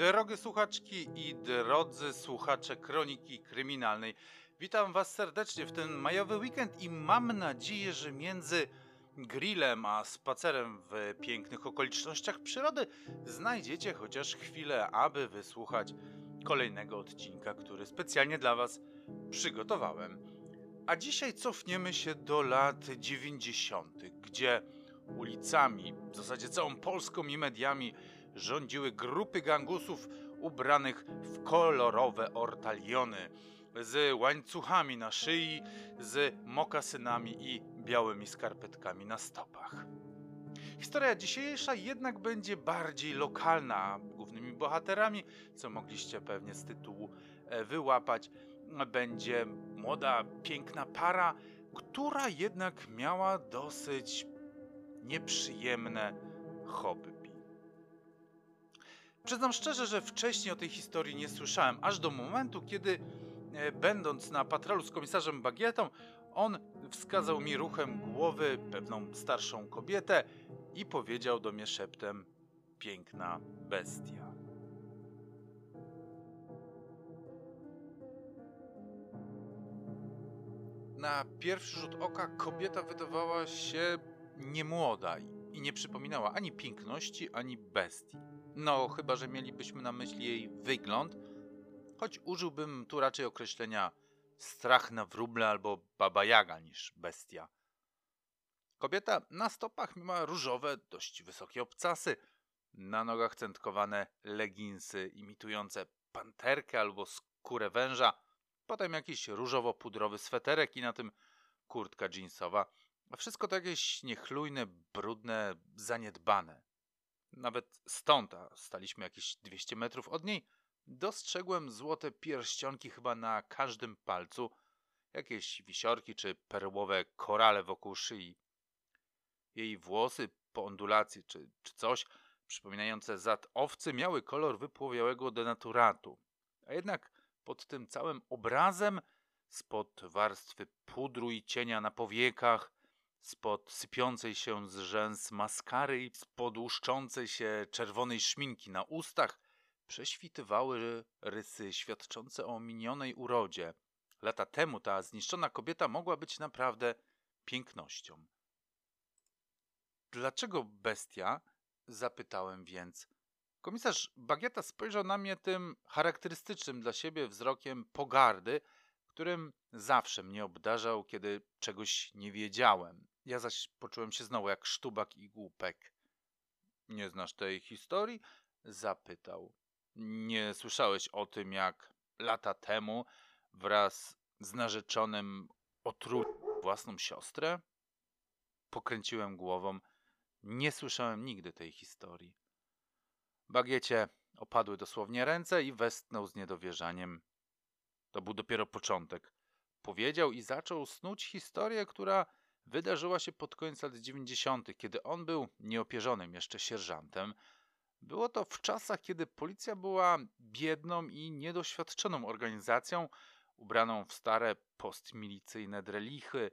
Drogie słuchaczki i drodzy słuchacze Kroniki Kryminalnej, witam Was serdecznie w ten majowy weekend i mam nadzieję, że między grillem a spacerem w pięknych okolicznościach przyrody znajdziecie chociaż chwilę, aby wysłuchać kolejnego odcinka, który specjalnie dla Was przygotowałem. A dzisiaj cofniemy się do lat 90., gdzie ulicami, w zasadzie całą Polską i mediami rządziły grupy gangusów ubranych w kolorowe ortaliony, z łańcuchami na szyi, z mokasynami i białymi skarpetkami na stopach. Historia dzisiejsza jednak będzie bardziej lokalna. Głównymi bohaterami, co mogliście pewnie z tytułu e, wyłapać, będzie młoda, piękna para, która jednak miała dosyć nieprzyjemne hobby. Przyznam szczerze, że wcześniej o tej historii nie słyszałem, aż do momentu, kiedy e, będąc na patrolu z komisarzem Bagietą, on wskazał mi ruchem głowy pewną starszą kobietę i powiedział do mnie szeptem: Piękna bestia. Na pierwszy rzut oka kobieta wydawała się niemłoda i nie przypominała ani piękności, ani bestii. No, chyba że mielibyśmy na myśli jej wygląd, choć użyłbym tu raczej określenia strach na wróble albo baba jaga niż bestia. Kobieta na stopach miała różowe, dość wysokie obcasy, na nogach centkowane leginsy imitujące panterkę albo skórę węża, potem jakiś różowo-pudrowy sweterek i na tym kurtka jeansowa. Wszystko to jakieś niechlujne, brudne, zaniedbane. Nawet stąd, a staliśmy jakieś 200 metrów od niej, dostrzegłem złote pierścionki chyba na każdym palcu, jakieś wisiorki czy perłowe korale wokół szyi. Jej włosy po ondulacji czy, czy coś przypominające zad owcy miały kolor wypłowiałego denaturatu, a jednak pod tym całym obrazem, spod warstwy pudru i cienia na powiekach, spod sypiącej się z rzęs maskary i spod łuszczącej się czerwonej szminki na ustach prześwitywały rysy świadczące o minionej urodzie. Lata temu ta zniszczona kobieta mogła być naprawdę pięknością. Dlaczego bestia? Zapytałem więc. Komisarz Bagieta spojrzał na mnie tym charakterystycznym dla siebie wzrokiem pogardy, którym zawsze mnie obdarzał, kiedy czegoś nie wiedziałem. Ja zaś poczułem się znowu jak sztubak i głupek. Nie znasz tej historii? Zapytał. Nie słyszałeś o tym, jak lata temu wraz z narzeczonym otruł własną siostrę? Pokręciłem głową. Nie słyszałem nigdy tej historii. Bagiecie opadły dosłownie ręce i westchnął z niedowierzaniem. To był dopiero początek. Powiedział i zaczął snuć historię, która wydarzyła się pod koniec lat 90., kiedy on był nieopierzonym jeszcze sierżantem. Było to w czasach, kiedy policja była biedną i niedoświadczoną organizacją, ubraną w stare postmilicyjne drelichy,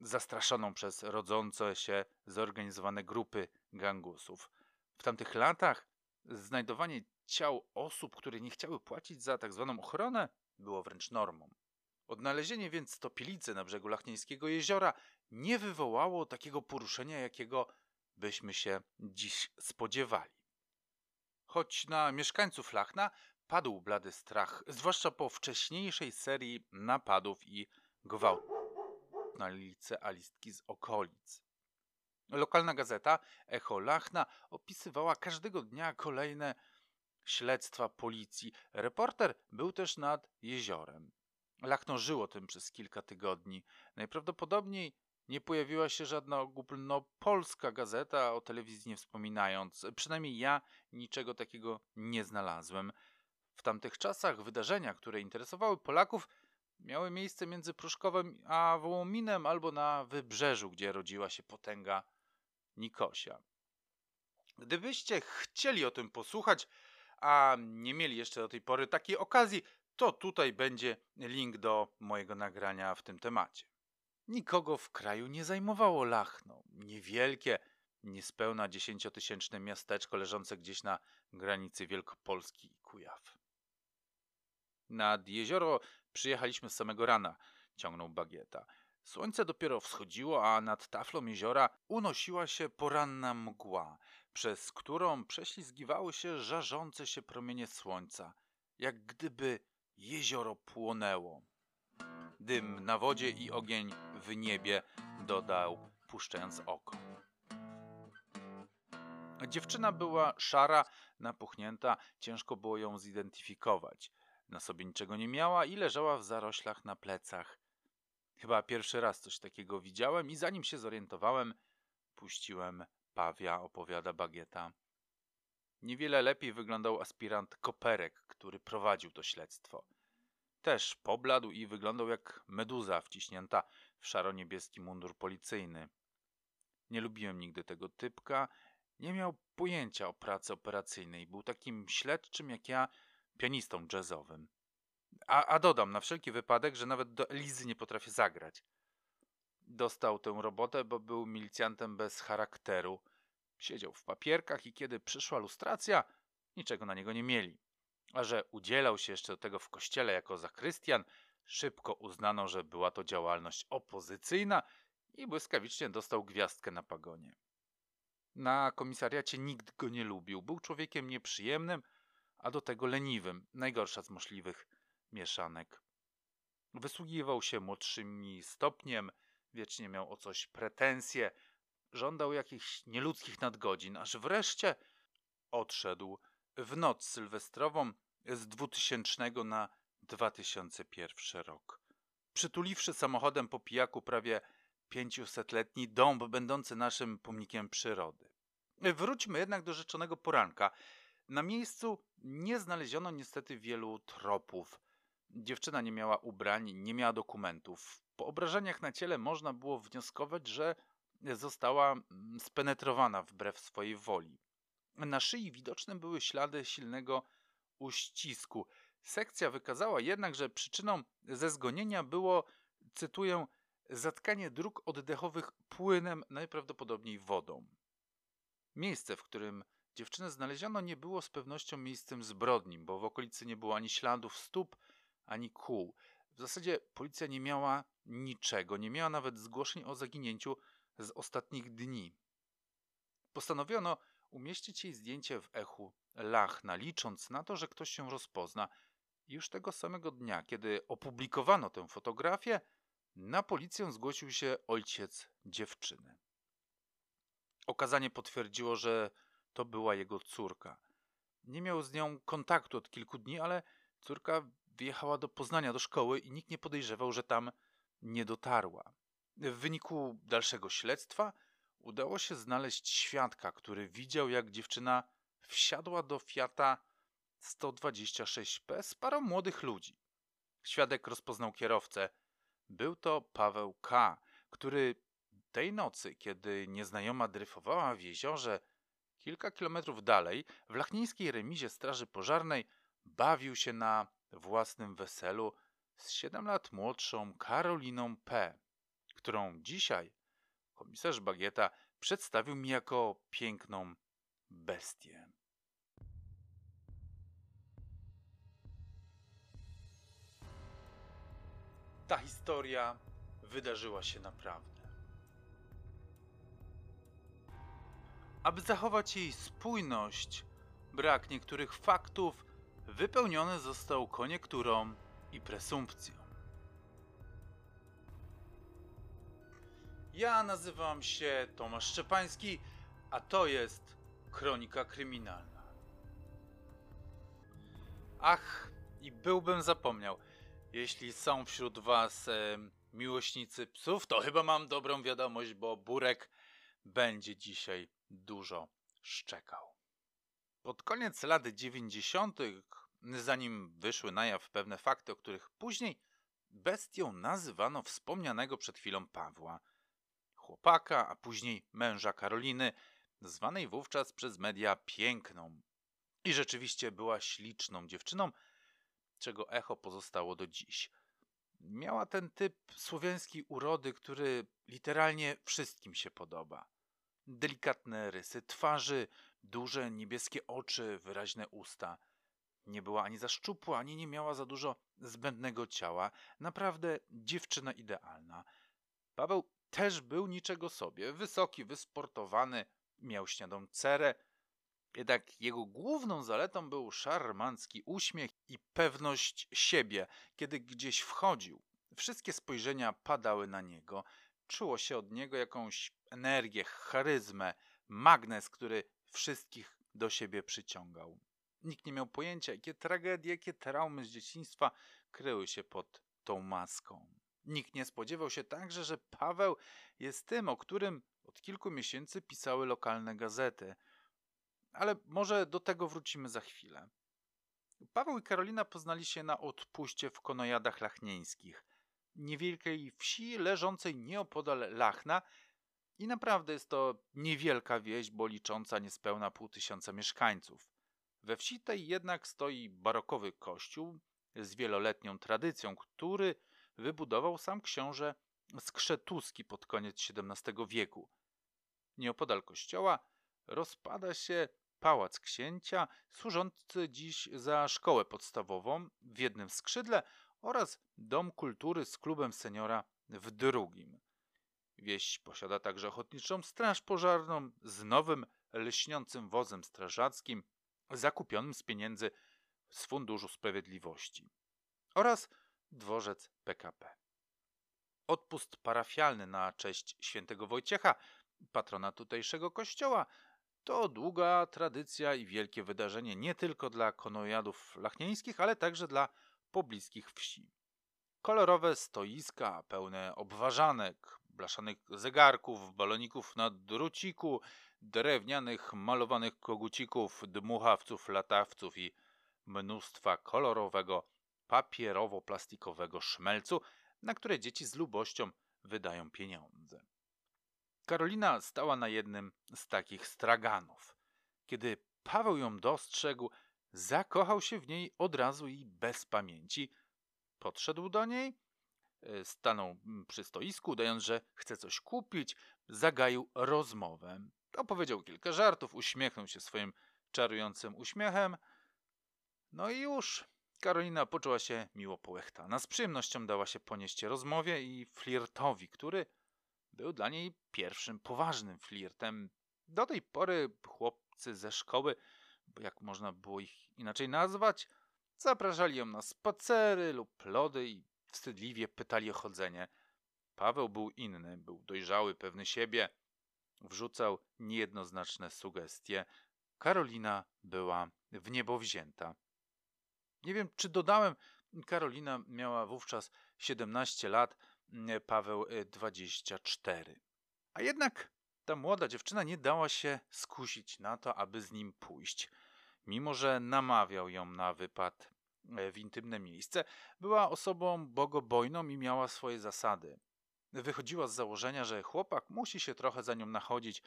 zastraszoną przez rodzące się zorganizowane grupy gangusów. W tamtych latach znajdowanie ciał osób, które nie chciały płacić za tak zwaną ochronę, było wręcz normą. Odnalezienie więc topielicy na brzegu Lachnieńskiego jeziora nie wywołało takiego poruszenia, jakiego byśmy się dziś spodziewali. Choć na mieszkańców Lachna padł blady strach, zwłaszcza po wcześniejszej serii napadów i gwałtów na licealistki z okolic. Lokalna gazeta Echo Lachna opisywała każdego dnia kolejne śledztwa policji. Reporter był też nad jeziorem. Lachno żyło tym przez kilka tygodni. Najprawdopodobniej nie pojawiła się żadna ogólnopolska gazeta, o telewizji nie wspominając. Przynajmniej ja niczego takiego nie znalazłem. W tamtych czasach wydarzenia, które interesowały Polaków, miały miejsce między Pruszkowem a Wołominem albo na wybrzeżu, gdzie rodziła się potęga Nikosia. Gdybyście chcieli o tym posłuchać, a nie mieli jeszcze do tej pory takiej okazji, to tutaj będzie link do mojego nagrania w tym temacie. Nikogo w kraju nie zajmowało Lachno. Niewielkie, niespełna dziesięciotysięczne miasteczko leżące gdzieś na granicy Wielkopolski i Kujaw. Nad jezioro przyjechaliśmy z samego rana, ciągnął bagieta. Słońce dopiero wschodziło, a nad taflą jeziora unosiła się poranna mgła, przez którą prześlizgiwały się żarzące się promienie słońca, jak gdyby jezioro płonęło. Dym na wodzie i ogień w niebie dodał, puszczając oko. Dziewczyna była szara, napuchnięta, ciężko było ją zidentyfikować. Na sobie niczego nie miała i leżała w zaroślach na plecach. Chyba pierwszy raz coś takiego widziałem i zanim się zorientowałem, puściłem Pawia, opowiada Bagieta. Niewiele lepiej wyglądał aspirant Koperek, który prowadził to śledztwo. Też pobladł i wyglądał jak meduza wciśnięta w szaro-niebieski mundur policyjny. Nie lubiłem nigdy tego typka, nie miał pojęcia o pracy operacyjnej, był takim śledczym jak ja, pianistą jazzowym. A, a dodam na wszelki wypadek, że nawet do Elizy nie potrafię zagrać. Dostał tę robotę, bo był milicjantem bez charakteru. Siedział w papierkach i kiedy przyszła lustracja, niczego na niego nie mieli. A że udzielał się jeszcze do tego w kościele jako zakrystian, szybko uznano, że była to działalność opozycyjna i błyskawicznie dostał gwiazdkę na pagonie. Na komisariacie nikt go nie lubił. Był człowiekiem nieprzyjemnym, a do tego leniwym. Najgorsza z możliwych mieszanek. Wysługiwał się młodszymi stopniem, wiecznie miał o coś pretensje, żądał jakichś nieludzkich nadgodzin, aż wreszcie odszedł w noc sylwestrową z 2000 na 2001 rok. Przytuliwszy samochodem po pijaku prawie 500-letni dąb będący naszym pomnikiem przyrody. Wróćmy jednak do rzeczonego poranka. Na miejscu nie znaleziono niestety wielu tropów. Dziewczyna nie miała ubrań, nie miała dokumentów. Po obrażeniach na ciele można było wnioskować, że została mm, spenetrowana wbrew swojej woli. Na szyi widoczne były ślady silnego uścisku. Sekcja wykazała jednak, że przyczyną zezgonienia było, cytuję, zatkanie dróg oddechowych płynem, najprawdopodobniej wodą. Miejsce, w którym dziewczynę znaleziono, nie było z pewnością miejscem zbrodni, bo w okolicy nie było ani śladów stóp, ani kół. W zasadzie policja nie miała niczego, nie miała nawet zgłoszeń o zaginięciu z ostatnich dni. Postanowiono umieścić jej zdjęcie w echu Lachna, licząc na to, że ktoś się rozpozna. Już tego samego dnia, kiedy opublikowano tę fotografię, na policję zgłosił się ojciec dziewczyny. Okazanie potwierdziło, że to była jego córka. Nie miał z nią kontaktu od kilku dni, ale córka wyjechała do Poznania do szkoły i nikt nie podejrzewał, że tam nie dotarła. W wyniku dalszego śledztwa udało się znaleźć świadka, który widział, jak dziewczyna wsiadła do Fiata 126P z parą młodych ludzi. Świadek rozpoznał kierowcę. Był to Paweł K., który tej nocy, kiedy nieznajoma dryfowała w jeziorze kilka kilometrów dalej, w lachnińskiej remizie Straży Pożarnej bawił się na własnym weselu z 7 lat młodszą Karoliną P., którą dzisiaj komisarz Bagieta przedstawił mi jako piękną bestię. Ta historia wydarzyła się naprawdę. Aby zachować jej spójność, brak niektórych faktów wypełniony został koniekturą i presumpcją. Ja nazywam się Tomasz Szczepański, a to jest Kronika Kryminalna. Ach, i byłbym zapomniał. Jeśli są wśród Was e, miłośnicy psów, to chyba mam dobrą wiadomość, bo Burek będzie dzisiaj dużo szczekał. Pod koniec lat 90., zanim wyszły na jaw pewne fakty, o których później bestią nazywano wspomnianego przed chwilą Pawła, chłopaka, a później męża Karoliny, zwanej wówczas przez media piękną. I rzeczywiście była śliczną dziewczyną, czego echo pozostało do dziś. Miała ten typ słowiańskiej urody, który literalnie wszystkim się podoba. delikatne rysy twarzy, duże niebieskie oczy, wyraźne usta. Nie była ani za szczupła, ani nie miała za dużo zbędnego ciała. Naprawdę dziewczyna idealna. Paweł też był niczego sobie. Wysoki, wysportowany, miał śniadą cerę. Jednak jego główną zaletą był szarmancki uśmiech i pewność siebie, kiedy gdzieś wchodził. Wszystkie spojrzenia padały na niego. Czuło się od niego jakąś energię, charyzmę, magnes, który wszystkich do siebie przyciągał. Nikt nie miał pojęcia, jakie tragedie, jakie traumy z dzieciństwa kryły się pod tą maską. Nikt nie spodziewał się także, że Paweł jest tym, o którym od kilku miesięcy pisały lokalne gazety. Ale może do tego wrócimy za chwilę. Paweł i Karolina poznali się na odpuście w Konojadach Lachnieńskich, niewielkiej wsi leżącej nieopodal Lachna i naprawdę jest to niewielka wieś, bo licząca niespełna pół tysiąca mieszkańców. We wsi tej jednak stoi barokowy kościół z wieloletnią tradycją, który wybudował sam książę Skrzetuski pod koniec XVII wieku. Nieopodal kościoła rozpada się pałac księcia, służący dziś za szkołę podstawową w jednym skrzydle oraz dom kultury z klubem seniora w drugim. Wieś posiada także ochotniczą straż pożarną z nowym, lśniącym wozem strażackim zakupionym z pieniędzy z Funduszu Sprawiedliwości oraz dworzec PKP. Odpust parafialny na cześć świętego Wojciecha, patrona tutejszego kościoła, to długa tradycja i wielkie wydarzenie nie tylko dla konojadów lachnieńskich, ale także dla pobliskich wsi. Kolorowe stoiska pełne obważanek, blaszanych zegarków, baloników na druciku, drewnianych, malowanych kogucików, dmuchawców, latawców i mnóstwa kolorowego, papierowo-plastikowego szmelcu, na które dzieci z lubością wydają pieniądze. Karolina stała na jednym z takich straganów. Kiedy Paweł ją dostrzegł, zakochał się w niej od razu i bez pamięci. Podszedł do niej, e, stanął przy stoisku, dając, że chce coś kupić, zagaił rozmowę. Opowiedział kilka żartów, uśmiechnął się swoim czarującym uśmiechem. No i już. Karolina poczuła się miło połechtana. Z przyjemnością dała się ponieść rozmowie i flirtowi, który był dla niej pierwszym poważnym flirtem. Do tej pory chłopcy ze szkoły, jak można było ich inaczej nazwać, zapraszali ją na spacery lub lody i wstydliwie pytali o chodzenie. Paweł był inny, był dojrzały, pewny siebie, wrzucał niejednoznaczne sugestie. Karolina była w niebo wzięta. Nie wiem, czy dodałem, Karolina miała wówczas 17 lat, Paweł 24. Y, A jednak ta młoda dziewczyna nie dała się skusić na to, aby z nim pójść. Mimo, że namawiał ją na wypad e, w intymne miejsce, była osobą bogobojną i miała swoje zasady. Wychodziła z założenia, że chłopak musi się trochę za nią nachodzić,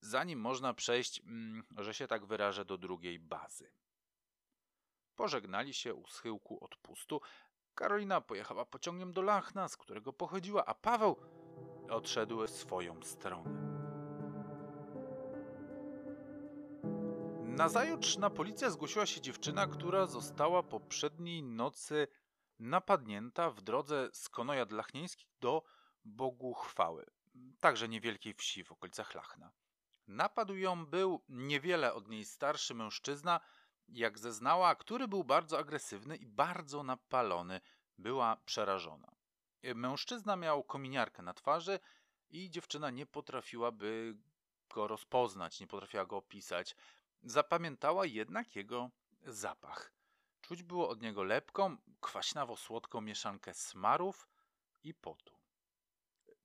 zanim można przejść, mm, że się tak wyrażę, do drugiej bazy. Pożegnali się u schyłku odpustu. Karolina pojechała pociągiem do Lachna, z którego pochodziła, a Paweł odszedł swoją stronę. Nazajutrz na policję zgłosiła się dziewczyna, która została poprzedniej nocy napadnięta w drodze z Konojad Lachnieńskich do Bogu Chwały, także niewielkiej wsi w okolicach Lachna. Napadł ją był niewiele od niej starszy mężczyzna, jak zeznała, który był bardzo agresywny i bardzo napalony. Była przerażona. Mężczyzna miał kominiarkę na twarzy i dziewczyna nie potrafiłaby go rozpoznać, nie potrafiła go opisać. Zapamiętała jednak jego zapach. Czuć było od niego lepką, kwaśnawo-słodką mieszankę smarów i potu.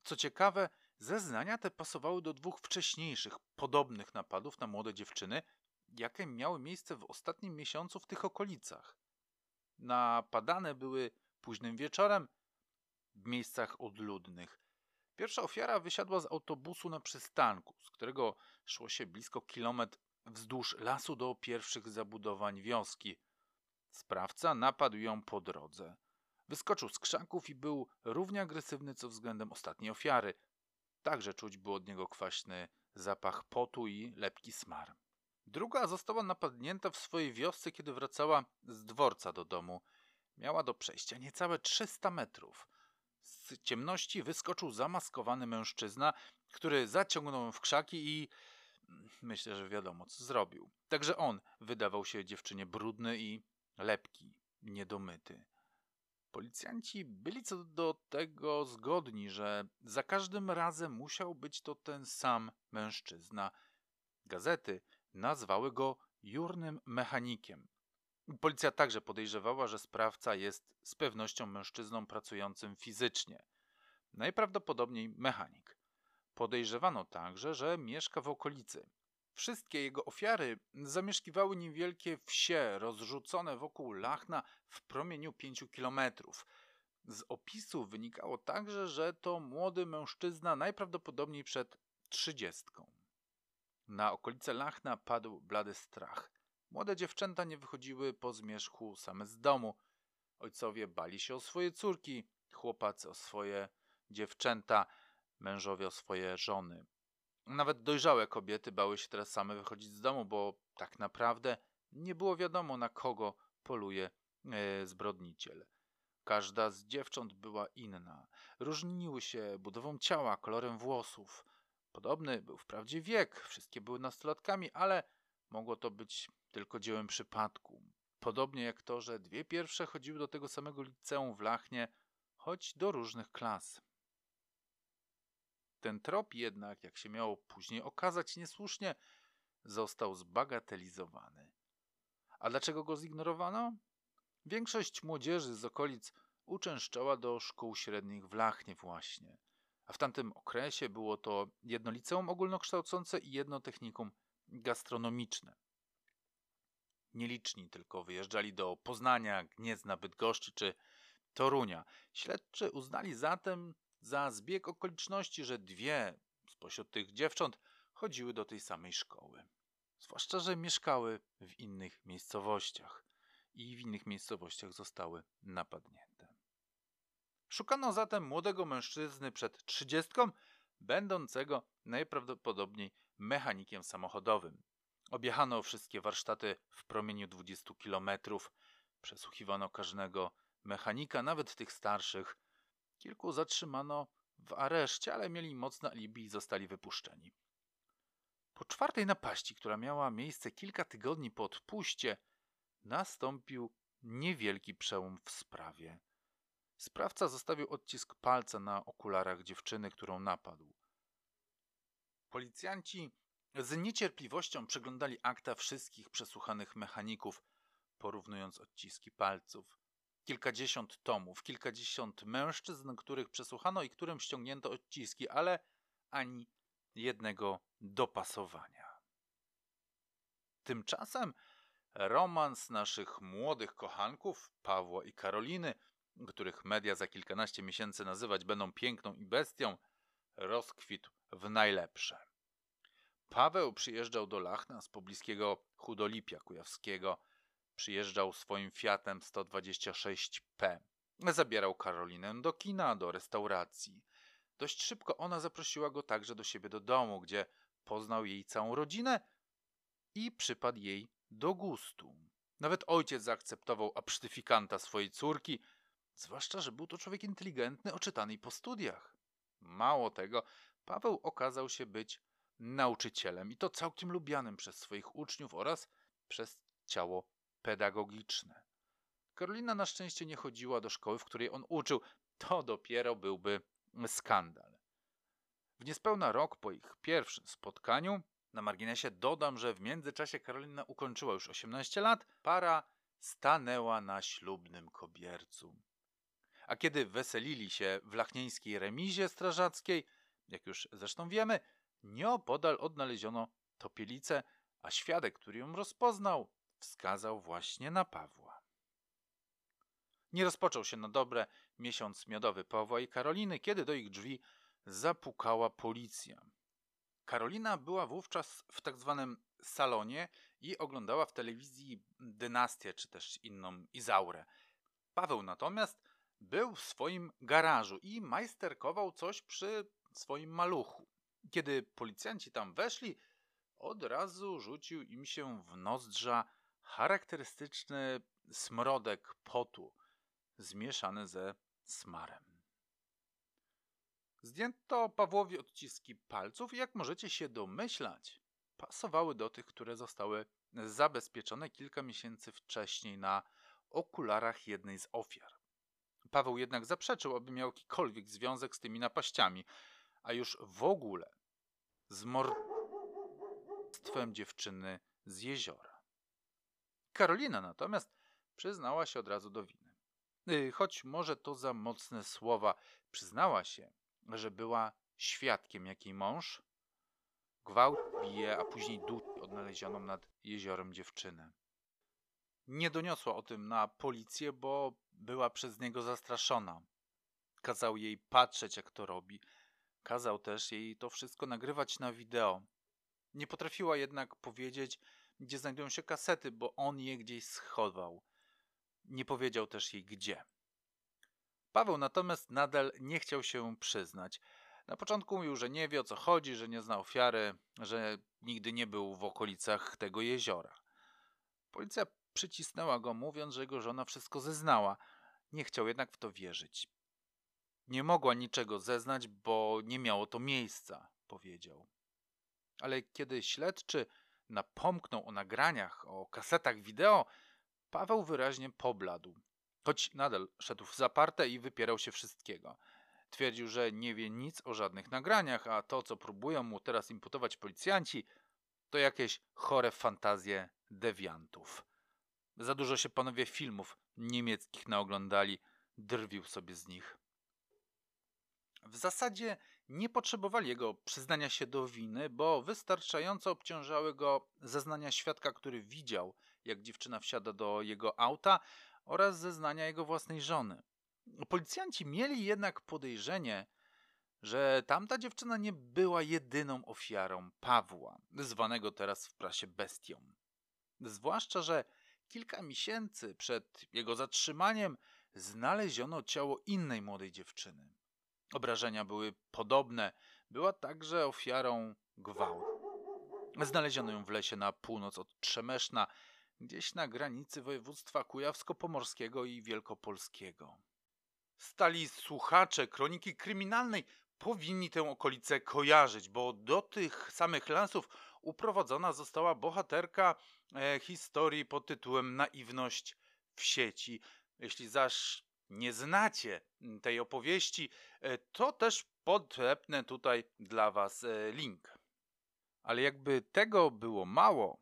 Co ciekawe, zeznania te pasowały do dwóch wcześniejszych, podobnych napadów na młode dziewczyny, jakie miały miejsce w ostatnim miesiącu w tych okolicach. Napadane były późnym wieczorem w miejscach odludnych. Pierwsza ofiara wysiadła z autobusu na przystanku, z którego szło się blisko kilometr wzdłuż lasu do pierwszych zabudowań wioski. Sprawca napadł ją po drodze. Wyskoczył z krzaków i był równie agresywny co względem ostatniej ofiary. Także czuć było od niego kwaśny zapach potu i lepki smar. Druga została napadnięta w swojej wiosce, kiedy wracała z dworca do domu. Miała do przejścia niecałe 300 metrów. Z ciemności wyskoczył zamaskowany mężczyzna, który zaciągnął w krzaki i myślę, że wiadomo, co zrobił. Także on wydawał się dziewczynie brudny i lepki, niedomyty. Policjanci byli co do tego zgodni, że za każdym razem musiał być to ten sam mężczyzna. Gazety nazwały go jurnym mechanikiem. Policja także podejrzewała, że sprawca jest z pewnością mężczyzną pracującym fizycznie. Najprawdopodobniej mechanik. Podejrzewano także, że mieszka w okolicy. Wszystkie jego ofiary zamieszkiwały niewielkie wsie rozrzucone wokół Lachna w promieniu pięciu kilometrów. Z opisu wynikało także, że to młody mężczyzna najprawdopodobniej przed trzydziestką. Na okolice Lachna padł blady strach. Młode dziewczęta nie wychodziły po zmierzchu same z domu. Ojcowie bali się o swoje córki, chłopacy o swoje dziewczęta, mężowie o swoje żony. Nawet dojrzałe kobiety bały się teraz same wychodzić z domu, bo tak naprawdę nie było wiadomo, na kogo poluje e, zbrodniciel. Każda z dziewcząt była inna. Różniły się budową ciała, kolorem włosów. Podobny był wprawdzie wiek, wszystkie były nastolatkami, ale mogło to być tylko dziełem przypadku. Podobnie jak to, że dwie pierwsze chodziły do tego samego liceum w Lachnie, choć do różnych klas. Ten trop jednak, jak się miało później okazać niesłusznie, został zbagatelizowany. A dlaczego go zignorowano? Większość młodzieży z okolic uczęszczała do szkół średnich w Lachnie właśnie, a w tamtym okresie było to jedno liceum ogólnokształcące i jedno technikum gastronomiczne. Nieliczni tylko wyjeżdżali do Poznania, Gniezna, Bydgoszczy czy Torunia. Śledczy uznali zatem za zbieg okoliczności, że dwie spośród tych dziewcząt chodziły do tej samej szkoły. Zwłaszcza, że mieszkały w innych miejscowościach i w innych miejscowościach zostały napadnięte. Szukano zatem młodego mężczyzny przed trzydziestką, będącego najprawdopodobniej mechanikiem samochodowym. Objechano wszystkie warsztaty w promieniu 20 kilometrów, przesłuchiwano każdego mechanika, nawet tych starszych, Kilku zatrzymano w areszcie, ale mieli mocne alibi i zostali wypuszczeni. Po czwartej napaści, która miała miejsce kilka tygodni po odpuście, nastąpił niewielki przełom w sprawie. Sprawca zostawił odcisk palca na okularach dziewczyny, którą napadł. Policjanci z niecierpliwością przeglądali akta wszystkich przesłuchanych mechaników, porównując odciski palców kilkadziesiąt tomów, kilkadziesiąt mężczyzn, których przesłuchano i którym ściągnięto odciski, ale ani jednego dopasowania. Tymczasem romans naszych młodych kochanków, Pawła i Karoliny, których media za kilkanaście miesięcy nazywać będą piękną i bestią, rozkwitł w najlepsze. Paweł przyjeżdżał do Lachna z pobliskiego Chudolipia Kujawskiego, Przyjeżdżał swoim Fiatem 126P. Zabierał Karolinę do kina, do restauracji. Dość szybko ona zaprosiła go także do siebie do domu, gdzie poznał jej całą rodzinę i przypadł jej do gustu. Nawet ojciec zaakceptował absztyfikanta swojej córki, zwłaszcza, że był to człowiek inteligentny, oczytany po studiach. Mało tego, Paweł okazał się być nauczycielem i to całkiem lubianym przez swoich uczniów oraz przez ciało pedagogiczne. Karolina na szczęście nie chodziła do szkoły, w której on uczył. To dopiero byłby skandal. W niespełna rok po ich pierwszym spotkaniu, na marginesie dodam, że w międzyczasie Karolina ukończyła już 18 lat, para stanęła na ślubnym kobiercu. A kiedy weselili się w lachnieńskiej remizie strażackiej, jak już zresztą wiemy, nieopodal odnaleziono topielicę, a świadek, który ją rozpoznał, wskazał właśnie na Pawła. Nie rozpoczął się na dobre miesiąc miodowy Pawła i Karoliny, kiedy do ich drzwi zapukała policja. Karolina była wówczas w tak zwanym salonie i oglądała w telewizji dynastię, czy też inną Izaurę. Paweł natomiast był w swoim garażu i majsterkował coś przy swoim maluchu. Kiedy policjanci tam weszli, od razu rzucił im się w nozdrza charakterystyczny smrodek potu zmieszany ze smarem. Zdjęto Pawłowi odciski palców i jak możecie się domyślać, pasowały do tych, które zostały zabezpieczone kilka miesięcy wcześniej na okularach jednej z ofiar. Paweł jednak zaprzeczył, aby miał jakikolwiek związek z tymi napaściami, a już w ogóle z morderstwem dziewczyny z jeziora. Karolina natomiast przyznała się od razu do winy. Y, choć może to za mocne słowa, przyznała się, że była świadkiem, jak jej mąż gwałt bije, a później dusi odnalezioną nad jeziorem dziewczynę. Nie doniosła o tym na policję, bo była przez niego zastraszona. Kazał jej patrzeć, jak to robi. Kazał też jej to wszystko nagrywać na wideo. Nie potrafiła jednak powiedzieć, gdzie znajdują się kasety, bo on je gdzieś schował. Nie powiedział też jej gdzie. Paweł natomiast nadal nie chciał się przyznać. Na początku mówił, że nie wie o co chodzi, że nie zna ofiary, że nigdy nie był w okolicach tego jeziora. Policja przycisnęła go, mówiąc, że jego żona wszystko zeznała. Nie chciał jednak w to wierzyć. Nie mogła niczego zeznać, bo nie miało to miejsca, powiedział. Ale kiedy śledczy napomknął o nagraniach, o kasetach wideo, Paweł wyraźnie pobladł. Choć nadal szedł w zaparte i wypierał się wszystkiego. Twierdził, że nie wie nic o żadnych nagraniach, a to, co próbują mu teraz imputować policjanci, to jakieś chore fantazje dewiantów. Za dużo się panowie filmów niemieckich naoglądali, drwił sobie z nich. W zasadzie nie potrzebowali jego przyznania się do winy, bo wystarczająco obciążały go zeznania świadka, który widział, jak dziewczyna wsiada do jego auta, oraz zeznania jego własnej żony. Policjanci mieli jednak podejrzenie, że tamta dziewczyna nie była jedyną ofiarą Pawła, zwanego teraz w prasie bestią. Zwłaszcza, że kilka miesięcy przed jego zatrzymaniem znaleziono ciało innej młodej dziewczyny. Obrażenia były podobne, była także ofiarą gwałtu. Znaleziono ją w lesie na północ od Trzemeszna, gdzieś na granicy województwa kujawsko-pomorskiego i wielkopolskiego. Stali słuchacze kroniki kryminalnej powinni tę okolicę kojarzyć, bo do tych samych lasów uprowadzona została bohaterka e, historii pod tytułem Naiwność w sieci. Jeśli zaś nie znacie tej opowieści, e, to też podepnę tutaj dla Was e, link. Ale jakby tego było mało,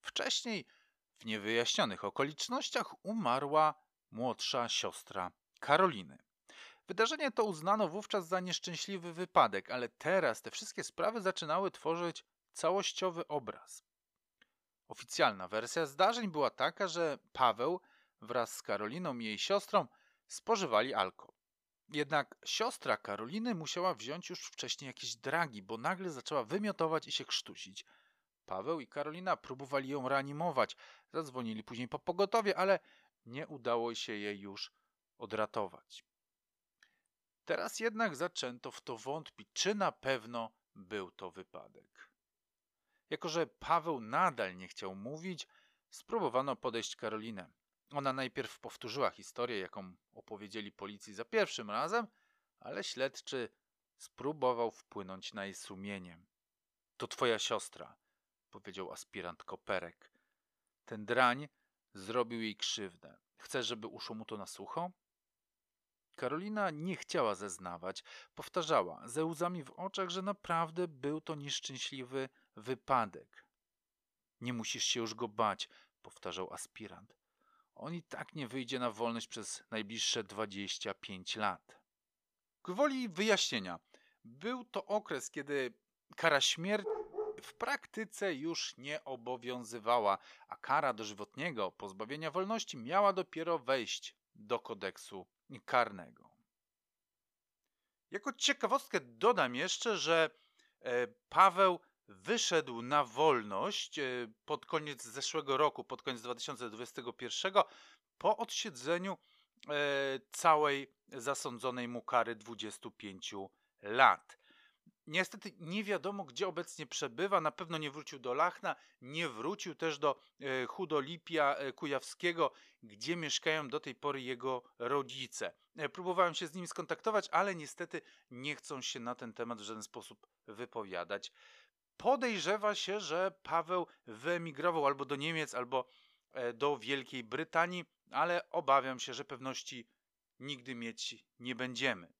wcześniej w niewyjaśnionych okolicznościach umarła młodsza siostra Karoliny. Wydarzenie to uznano wówczas za nieszczęśliwy wypadek, ale teraz te wszystkie sprawy zaczynały tworzyć całościowy obraz. Oficjalna wersja zdarzeń była taka, że Paweł wraz z Karoliną i jej siostrą spożywali alkohol. Jednak siostra Karoliny musiała wziąć już wcześniej jakieś dragi, bo nagle zaczęła wymiotować i się krztusić. Paweł i Karolina próbowali ją reanimować, zadzwonili później po pogotowie, ale nie udało się jej już odratować. Teraz jednak zaczęto w to wątpić, czy na pewno był to wypadek. Jako, że Paweł nadal nie chciał mówić, spróbowano podejść Karolinę. Ona najpierw powtórzyła historię, jaką opowiedzieli policji za pierwszym razem, ale śledczy spróbował wpłynąć na jej sumienie. To twoja siostra, powiedział aspirant Koperek. Ten drań zrobił jej krzywdę. Chcesz, żeby uszło mu to na sucho? Karolina nie chciała zeznawać. Powtarzała ze łzami w oczach, że naprawdę był to nieszczęśliwy wypadek. Nie musisz się już go bać, powtarzał aspirant. On i tak nie wyjdzie na wolność przez najbliższe 25 lat. Gwoli wyjaśnienia, był to okres, kiedy kara śmierci w praktyce już nie obowiązywała, a kara dożywotniego pozbawienia wolności miała dopiero wejść do kodeksu karnego. Jako ciekawostkę dodam jeszcze, że e, Paweł wyszedł na wolność e, pod koniec zeszłego roku, pod koniec 2021, po odsiedzeniu e, całej zasądzonej mu kary 25 lat. Niestety nie wiadomo, gdzie obecnie przebywa. Na pewno nie wrócił do Lachna, nie wrócił też do e, Hudolipia e, Kujawskiego, gdzie mieszkają do tej pory jego rodzice. Próbowałem się z nim skontaktować, ale niestety nie chcą się na ten temat w żaden sposób wypowiadać. Podejrzewa się, że Paweł wyemigrował albo do Niemiec, albo do Wielkiej Brytanii, ale obawiam się, że pewności nigdy mieć nie będziemy.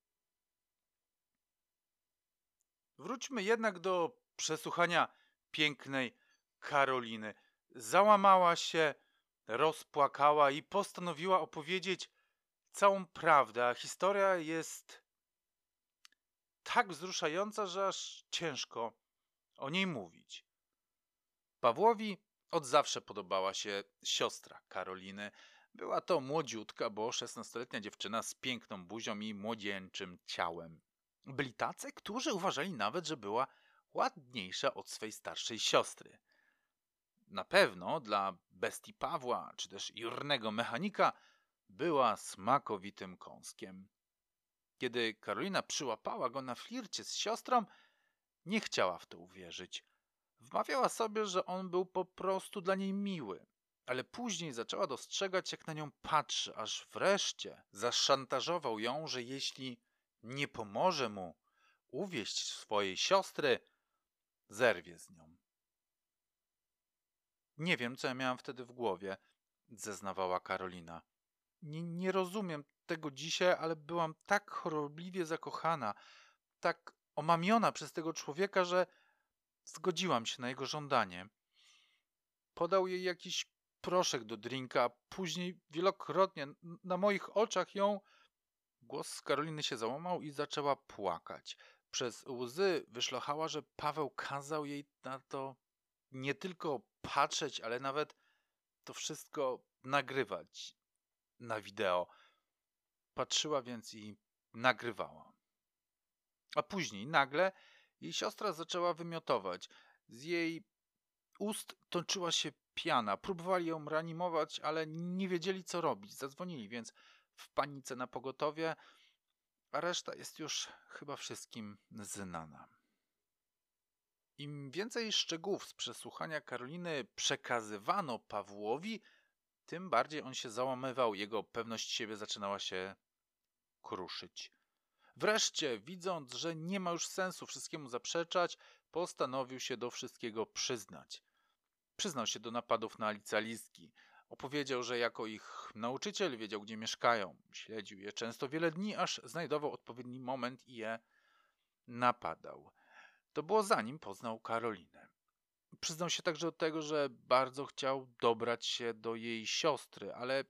Wróćmy jednak do przesłuchania pięknej Karoliny. Załamała się, rozpłakała i postanowiła opowiedzieć całą prawdę, a historia jest tak wzruszająca, że aż ciężko o niej mówić. Pawłowi od zawsze podobała się siostra Karoliny. Była to młodziutka, bo szesnastoletnia dziewczyna z piękną buzią i młodzieńczym ciałem. Byli tacy, którzy uważali nawet, że była ładniejsza od swej starszej siostry. Na pewno dla bestii Pawła, czy też jurnego mechanika, była smakowitym kąskiem. Kiedy Karolina przyłapała go na flircie z siostrą, nie chciała w to uwierzyć. Wmawiała sobie, że on był po prostu dla niej miły, ale później zaczęła dostrzegać, jak na nią patrzy, aż wreszcie zaszantażował ją, że jeśli nie pomoże mu uwieść swojej siostry, zerwie z nią. Nie wiem, co ja miałam wtedy w głowie, zeznawała Karolina. Nie, nie rozumiem tego dzisiaj, ale byłam tak chorobliwie zakochana, tak omamiona przez tego człowieka, że zgodziłam się na jego żądanie. Podał jej jakiś proszek do drinka, później wielokrotnie na moich oczach ją Głos Karoliny się załamał i zaczęła płakać. Przez łzy wyszlochała, że Paweł kazał jej na to nie tylko patrzeć, ale nawet to wszystko nagrywać na wideo. Patrzyła więc i nagrywała. A później nagle jej siostra zaczęła wymiotować. Z jej ust toczyła się piana. Próbowali ją reanimować, ale nie wiedzieli co robić. Zadzwonili więc w panice na pogotowie, a reszta jest już chyba wszystkim znana. Im więcej szczegółów z przesłuchania Karoliny przekazywano Pawłowi, tym bardziej on się załamywał, jego pewność siebie zaczynała się kruszyć. Wreszcie, widząc, że nie ma już sensu wszystkiemu zaprzeczać, postanowił się do wszystkiego przyznać. Przyznał się do napadów na licealistki, Opowiedział, że jako ich nauczyciel wiedział, gdzie mieszkają. Śledził je często wiele dni, aż znajdował odpowiedni moment i je napadał. To było zanim poznał Karolinę. Przyznał się także do tego, że bardzo chciał dobrać się do jej siostry, ale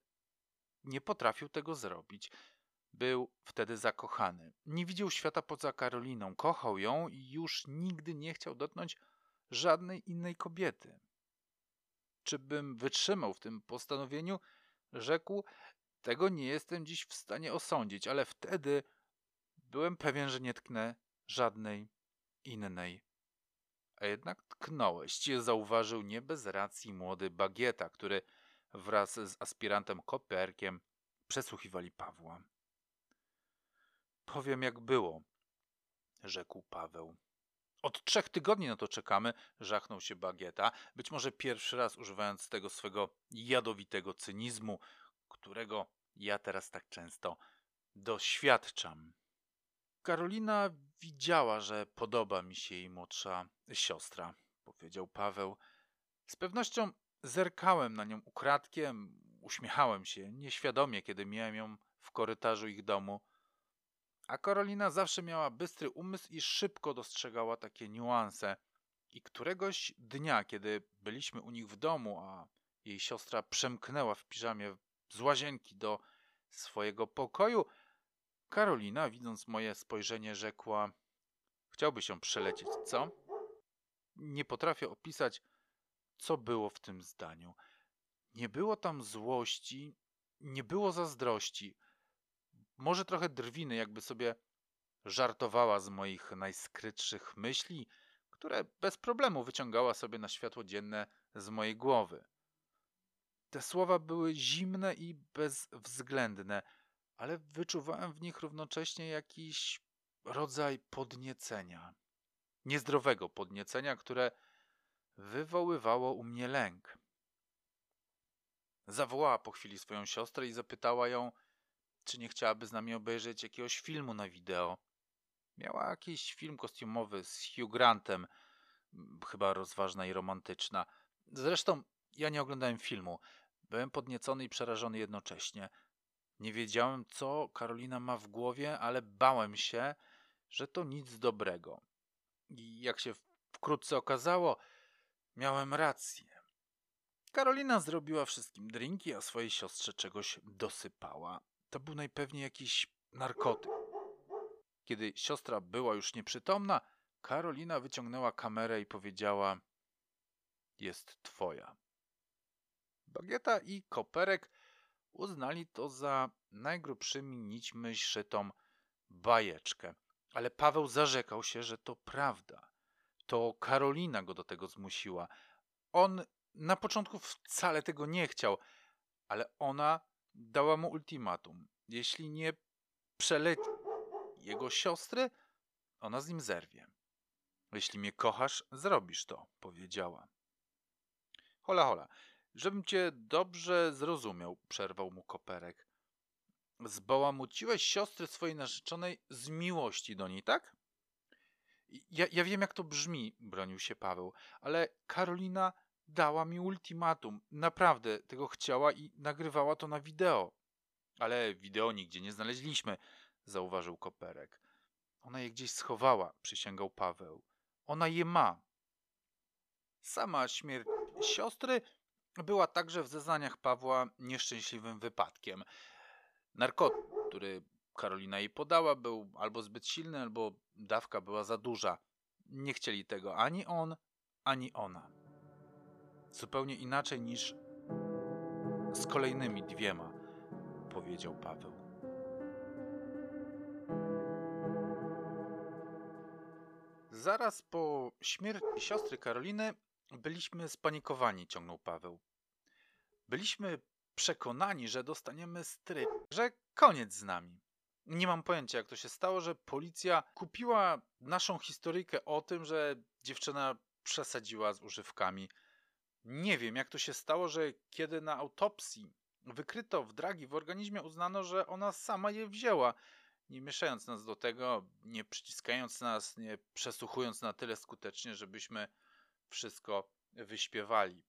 nie potrafił tego zrobić. Był wtedy zakochany. Nie widział świata poza Karoliną, kochał ją i już nigdy nie chciał dotknąć żadnej innej kobiety czy bym wytrzymał w tym postanowieniu, rzekł: Tego nie jestem dziś w stanie osądzić, ale wtedy byłem pewien, że nie tknę żadnej innej. A jednak tknąłeś, zauważył nie bez racji młody Bagieta, który wraz z aspirantem Koperkiem przesłuchiwali Pawła. Powiem, jak było, rzekł Paweł. Od trzech tygodni na to czekamy, żachnął się Bagieta, być może pierwszy raz używając tego swego jadowitego cynizmu, którego ja teraz tak często doświadczam. Karolina widziała, że podoba mi się jej młodsza siostra, powiedział Paweł. Z pewnością zerkałem na nią ukradkiem, uśmiechałem się nieświadomie, kiedy miałem ją w korytarzu ich domu. A Karolina zawsze miała bystry umysł i szybko dostrzegała takie niuanse. I któregoś dnia, kiedy byliśmy u nich w domu, a jej siostra przemknęła w piżamie z łazienki do swojego pokoju, Karolina, widząc moje spojrzenie, rzekła: Chciałby się przelecieć, co? Nie potrafię opisać, co było w tym zdaniu. Nie było tam złości, nie było zazdrości może trochę drwiny, jakby sobie żartowała z moich najskrytszych myśli, które bez problemu wyciągała sobie na światło dzienne z mojej głowy. Te słowa były zimne i bezwzględne, ale wyczuwałem w nich równocześnie jakiś rodzaj podniecenia. niezdrowego podniecenia, które wywoływało u mnie lęk. Zawołała po chwili swoją siostrę i zapytała ją, czy nie chciałaby z nami obejrzeć jakiegoś filmu na wideo. Miała jakiś film kostiumowy z Hugh Grantem, chyba rozważna i romantyczna. Zresztą ja nie oglądałem filmu. Byłem podniecony i przerażony jednocześnie. Nie wiedziałem, co Karolina ma w głowie, ale bałem się, że to nic dobrego. I jak się wkrótce okazało, miałem rację. Karolina zrobiła wszystkim drinki, a swojej siostrze czegoś dosypała. To był najpewniej jakiś narkotyk. Kiedy siostra była już nieprzytomna, Karolina wyciągnęła kamerę i powiedziała: Jest twoja. Bagieta i Koperek uznali to za najgrubszymi nićmi szytą bajeczkę. Ale Paweł zarzekał się, że to prawda. To Karolina go do tego zmusiła. On na początku wcale tego nie chciał, ale ona dała mu ultimatum. Jeśli nie przeleci jego siostry, ona z nim zerwie. Jeśli mnie kochasz, zrobisz to, powiedziała. Hola, hola. Żebym cię dobrze zrozumiał, przerwał mu koperek. Zbałamuciłeś siostry swojej narzeczonej z miłości do niej, tak? Ja, ja wiem, jak to brzmi, bronił się Paweł, ale Karolina dała mi ultimatum. Naprawdę tego chciała i nagrywała to na wideo. Ale wideo nigdzie nie znaleźliśmy, zauważył Koperek. Ona je gdzieś schowała, przysięgał Paweł. Ona je ma. Sama śmierć siostry była także w zeznaniach Pawła nieszczęśliwym wypadkiem. Narkotyk, który Karolina jej podała, był albo zbyt silny, albo dawka była za duża. Nie chcieli tego ani on, ani ona. Zupełnie inaczej niż z kolejnymi dwiema, powiedział Paweł. Zaraz po śmierci siostry Karoliny byliśmy spanikowani, ciągnął Paweł. Byliśmy przekonani, że dostaniemy stryk, że koniec z nami. Nie mam pojęcia, jak to się stało, że policja kupiła naszą historyjkę o tym, że dziewczyna przesadziła z używkami. Nie wiem, jak to się stało, że kiedy na autopsji wykryto w dragi w organizmie, uznano, że ona sama je wzięła, nie mieszając nas do tego, nie przyciskając nas, nie przesłuchując na tyle skutecznie, żebyśmy wszystko wyśpiewali.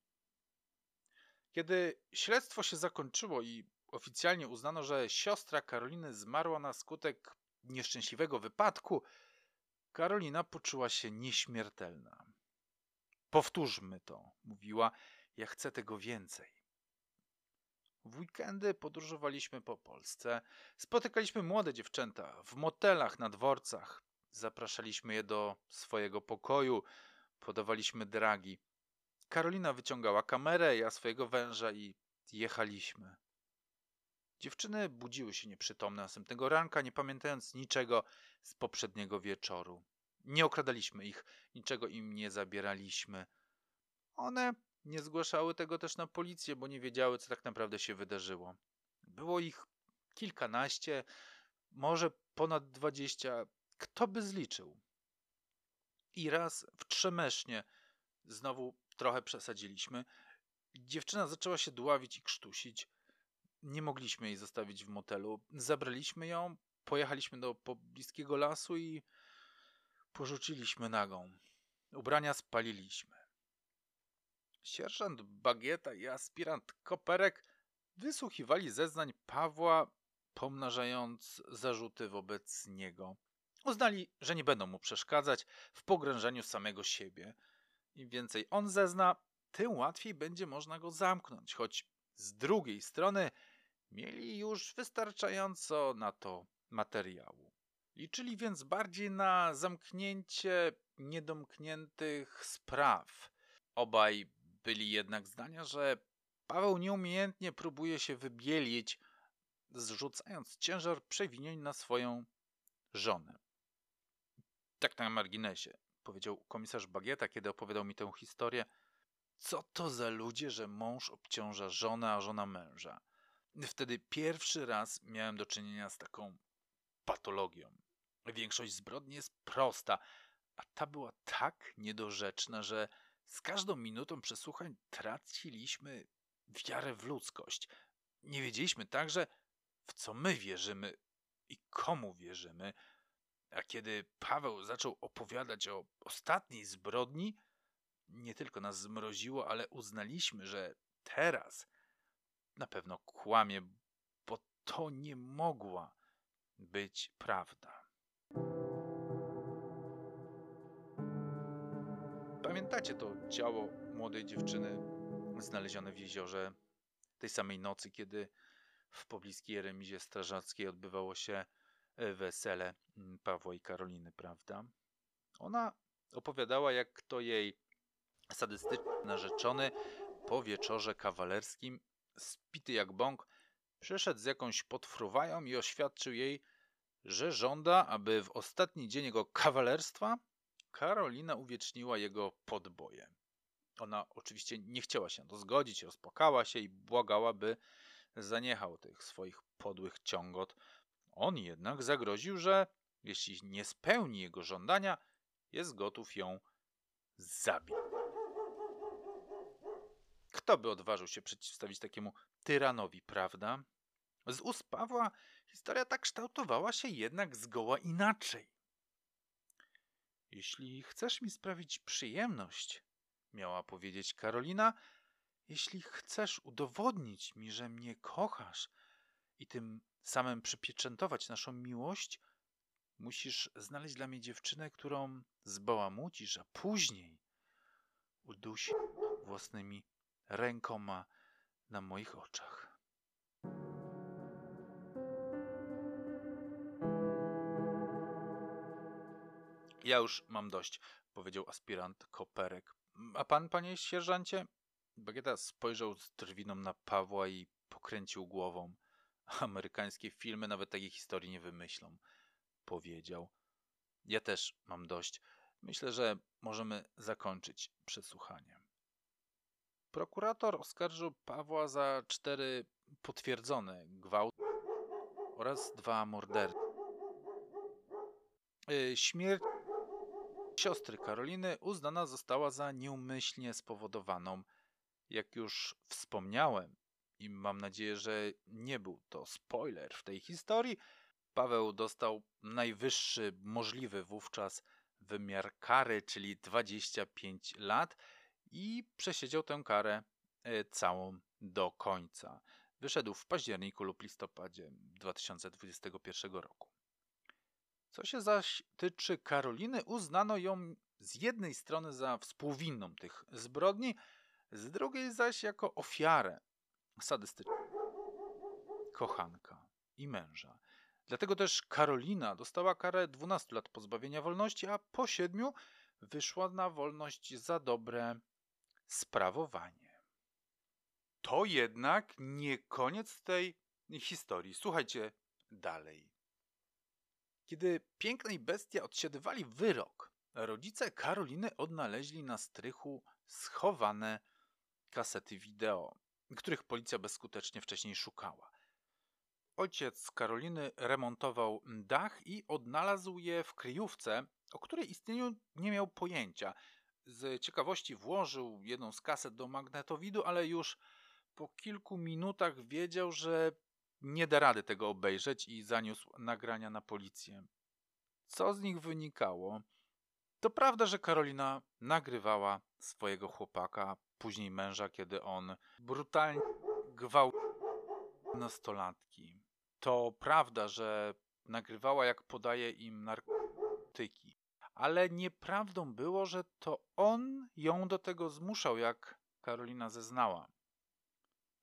Kiedy śledztwo się zakończyło i oficjalnie uznano, że siostra Karoliny zmarła na skutek nieszczęśliwego wypadku, Karolina poczuła się nieśmiertelna. Powtórzmy to, mówiła, ja chcę tego więcej. W weekendy podróżowaliśmy po Polsce, spotykaliśmy młode dziewczęta w motelach na dworcach, zapraszaliśmy je do swojego pokoju, podawaliśmy dragi. Karolina wyciągała kamerę, ja swojego węża i jechaliśmy. Dziewczyny budziły się nieprzytomne następnego ranka, nie pamiętając niczego z poprzedniego wieczoru. Nie okradaliśmy ich, niczego im nie zabieraliśmy. One nie zgłaszały tego też na policję, bo nie wiedziały, co tak naprawdę się wydarzyło. Było ich kilkanaście, może ponad dwadzieścia. Kto by zliczył? I raz w Trzemesznie znowu trochę przesadziliśmy. Dziewczyna zaczęła się dławić i krztusić. Nie mogliśmy jej zostawić w motelu. Zabraliśmy ją, pojechaliśmy do pobliskiego lasu i porzuciliśmy nagą. Ubrania spaliliśmy. Sierżant Bagieta i aspirant Koperek wysłuchiwali zeznań Pawła, pomnażając zarzuty wobec niego. Uznali, że nie będą mu przeszkadzać w pogrążeniu samego siebie. Im więcej on zezna, tym łatwiej będzie można go zamknąć, choć z drugiej strony mieli już wystarczająco na to materiału. Liczyli więc bardziej na zamknięcie niedomkniętych spraw. Obaj byli jednak zdania, że Paweł nieumiejętnie próbuje się wybielić, zrzucając ciężar przewinień na swoją żonę. Tak na marginesie, powiedział komisarz Bagieta, kiedy opowiadał mi tę historię. Co to za ludzie, że mąż obciąża żonę, a żona męża? Wtedy pierwszy raz miałem do czynienia z taką patologią. Większość zbrodni jest prosta, a ta była tak niedorzeczna, że z każdą minutą przesłuchań traciliśmy wiarę w ludzkość. Nie wiedzieliśmy także, w co my wierzymy i komu wierzymy. A kiedy Paweł zaczął opowiadać o ostatniej zbrodni, nie tylko nas zmroziło, ale uznaliśmy, że teraz na pewno kłamie, bo to nie mogła być prawda. Pamiętacie to ciało młodej dziewczyny znalezione w jeziorze tej samej nocy, kiedy w pobliskiej remizie strażackiej odbywało się e, wesele Pawła i Karoliny, prawda? Ona opowiadała, jak to jej sadystyczny narzeczony po wieczorze kawalerskim, spity jak bąk, przyszedł z jakąś potfruwają i oświadczył jej, że żąda, aby w ostatni dzień jego kawalerstwa Karolina uwieczniła jego podboje. Ona oczywiście nie chciała się na to zgodzić, rozpłakała się i błagała, by zaniechał tych swoich podłych ciągot. On jednak zagroził, że jeśli nie spełni jego żądania, jest gotów ją zabić. Kto by odważył się przeciwstawić takiemu tyranowi, prawda? Z ust Pawła historia ta kształtowała się jednak zgoła inaczej. Jeśli chcesz mi sprawić przyjemność, miała powiedzieć Karolina, jeśli chcesz udowodnić mi, że mnie kochasz i tym samym przypieczętować naszą miłość, musisz znaleźć dla mnie dziewczynę, którą zbałamucisz, a później udusi własnymi rękoma na moich oczach. Ja już mam dość, powiedział aspirant Koperek. A pan, panie sierżancie? Bagieta spojrzał z drwiną na Pawła i pokręcił głową. Amerykańskie filmy nawet takiej historii nie wymyślą, powiedział. Ja też mam dość. Myślę, że możemy zakończyć przesłuchanie. Prokurator oskarżył Pawła za cztery potwierdzone gwałty oraz dwa morderstwa. Y, śmierć siostry Karoliny uznana została za nieumyślnie spowodowaną. Jak już wspomniałem, i mam nadzieję, że nie był to spoiler w tej historii, Paweł dostał najwyższy możliwy wówczas wymiar kary, czyli 25 lat i przesiedział tę karę e, całą do końca. Wyszedł w październiku lub listopadzie 2021 roku. Co się zaś tyczy Karoliny, uznano ją z jednej strony za współwinną tych zbrodni, z drugiej zaś jako ofiarę sadystyczną kochanka i męża. Dlatego też Karolina dostała karę 12 lat pozbawienia wolności, a po siedmiu wyszła na wolność za dobre sprawowanie. To jednak nie koniec tej historii. Słuchajcie dalej. Kiedy piękna i bestia odsiadywali wyrok, rodzice Karoliny odnaleźli na strychu schowane kasety wideo, których policja bezskutecznie wcześniej szukała. Ojciec Karoliny remontował dach i odnalazł je w kryjówce, o której istnieniu nie miał pojęcia. Z ciekawości włożył jedną z kaset do magnetowidu, ale już po kilku minutach wiedział, że nie da rady tego obejrzeć i zaniósł nagrania na policję. Co z nich wynikało? To prawda, że Karolina nagrywała swojego chłopaka, później męża, kiedy on brutalnie gwałcił nastolatki. To prawda, że nagrywała, jak podaje im narkotyki. Ale nieprawdą było, że to on ją do tego zmuszał, jak Karolina zeznała.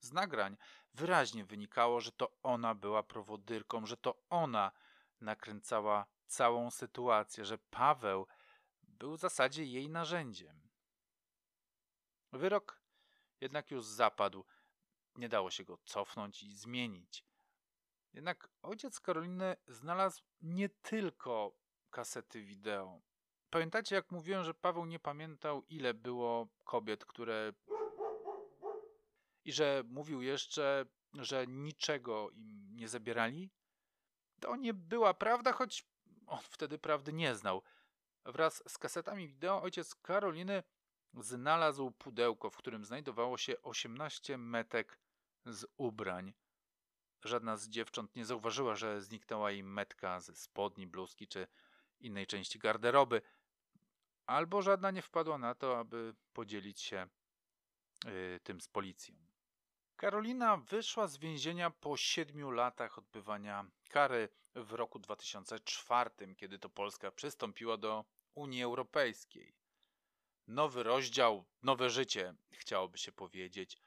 Z nagrań wyraźnie wynikało, że to ona była prowodyrką, że to ona nakręcała całą sytuację, że Paweł był w zasadzie jej narzędziem. Wyrok jednak już zapadł, nie dało się go cofnąć i zmienić. Jednak ojciec Karoliny znalazł nie tylko kasety wideo. Pamiętacie, jak mówiłem, że Paweł nie pamiętał, ile było kobiet, które i że mówił jeszcze, że niczego im nie zabierali? To nie była prawda, choć on wtedy prawdy nie znał. Wraz z kasetami wideo ojciec Karoliny znalazł pudełko, w którym znajdowało się 18 metek z ubrań. Żadna z dziewcząt nie zauważyła, że zniknęła jej metka ze spodni, bluzki czy innej części garderoby, albo żadna nie wpadła na to, aby podzielić się y, tym z policją. Karolina wyszła z więzienia po siedmiu latach odbywania kary w roku 2004, kiedy to Polska przystąpiła do Unii Europejskiej. Nowy rozdział, nowe życie, chciałoby się powiedzieć.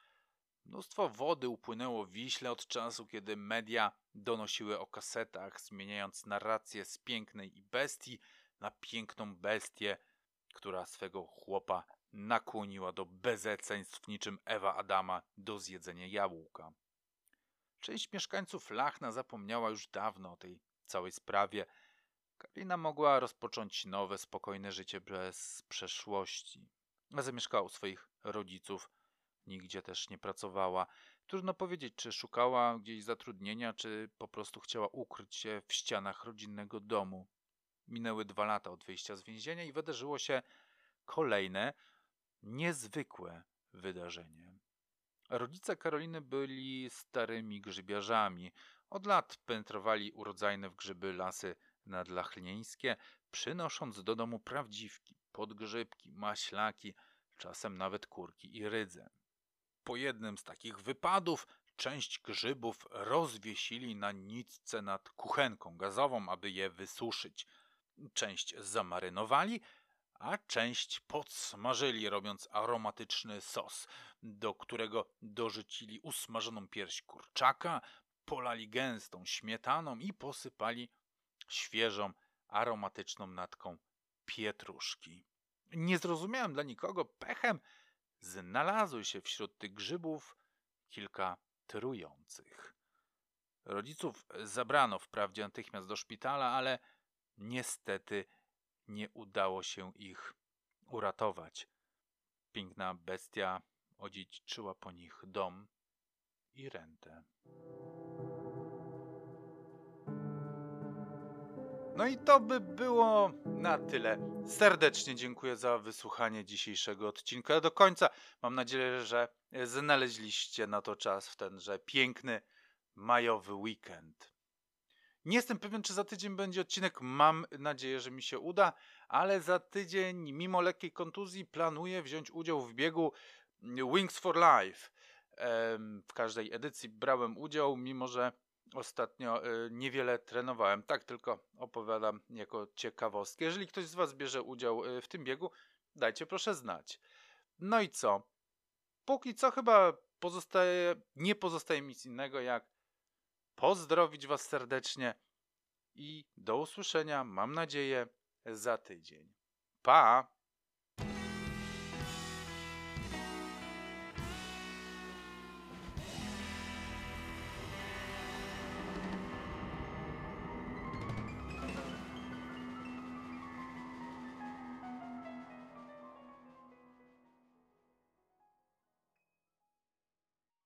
Mnóstwo wody upłynęło w Wiśle od czasu, kiedy media donosiły o kasetach, zmieniając narrację z pięknej i bestii na piękną bestię, która swego chłopa nakłoniła do bezeceństw niczym Ewa Adama do zjedzenia jabłka. Część mieszkańców Lachna zapomniała już dawno o tej całej sprawie. Karina mogła rozpocząć nowe, spokojne życie bez przeszłości. Zamieszkała u swoich rodziców, nigdzie też nie pracowała. Trudno powiedzieć, czy szukała gdzieś zatrudnienia, czy po prostu chciała ukryć się w ścianach rodzinnego domu. Minęły dwa lata od wyjścia z więzienia i wydarzyło się kolejne, niezwykłe wydarzenie. Rodzice Karoliny byli starymi grzybiarzami. Od lat penetrowali urodzajne w grzyby lasy nadlachnieńskie, przynosząc do domu prawdziwki, podgrzybki, maślaki, czasem nawet kurki i rydze. Po jednym z takich wypadów część grzybów rozwiesili na nitce nad kuchenką gazową, aby je wysuszyć. Część zamarynowali, a część podsmażyli, robiąc aromatyczny sos, do którego dorzucili usmażoną pierś kurczaka, polali gęstą śmietaną i posypali świeżą, aromatyczną natką pietruszki. Nie zrozumiałem dla nikogo pechem, znalazły się wśród tych grzybów kilka trujących. Rodziców zabrano wprawdzie natychmiast do szpitala, ale niestety nie udało się ich uratować. Piękna bestia odziedziczyła po nich dom i rentę. No i to by było na tyle. Serdecznie dziękuję za wysłuchanie dzisiejszego odcinka do końca. Mam nadzieję, że znaleźliście na to czas w tenże piękny majowy weekend. Nie jestem pewien, czy za tydzień będzie odcinek. Mam nadzieję, że mi się uda, ale za tydzień, mimo lekkiej kontuzji, planuję wziąć udział w biegu Wings for Life. W każdej edycji brałem udział, mimo że ostatnio y, niewiele trenowałem. Tak tylko opowiadam jako ciekawostkę. Jeżeli ktoś z Was bierze udział y, w tym biegu, dajcie proszę znać. No i co? Póki co chyba pozostaje, nie pozostaje nic innego jak pozdrowić Was serdecznie i do usłyszenia, mam nadzieję, za tydzień. Pa!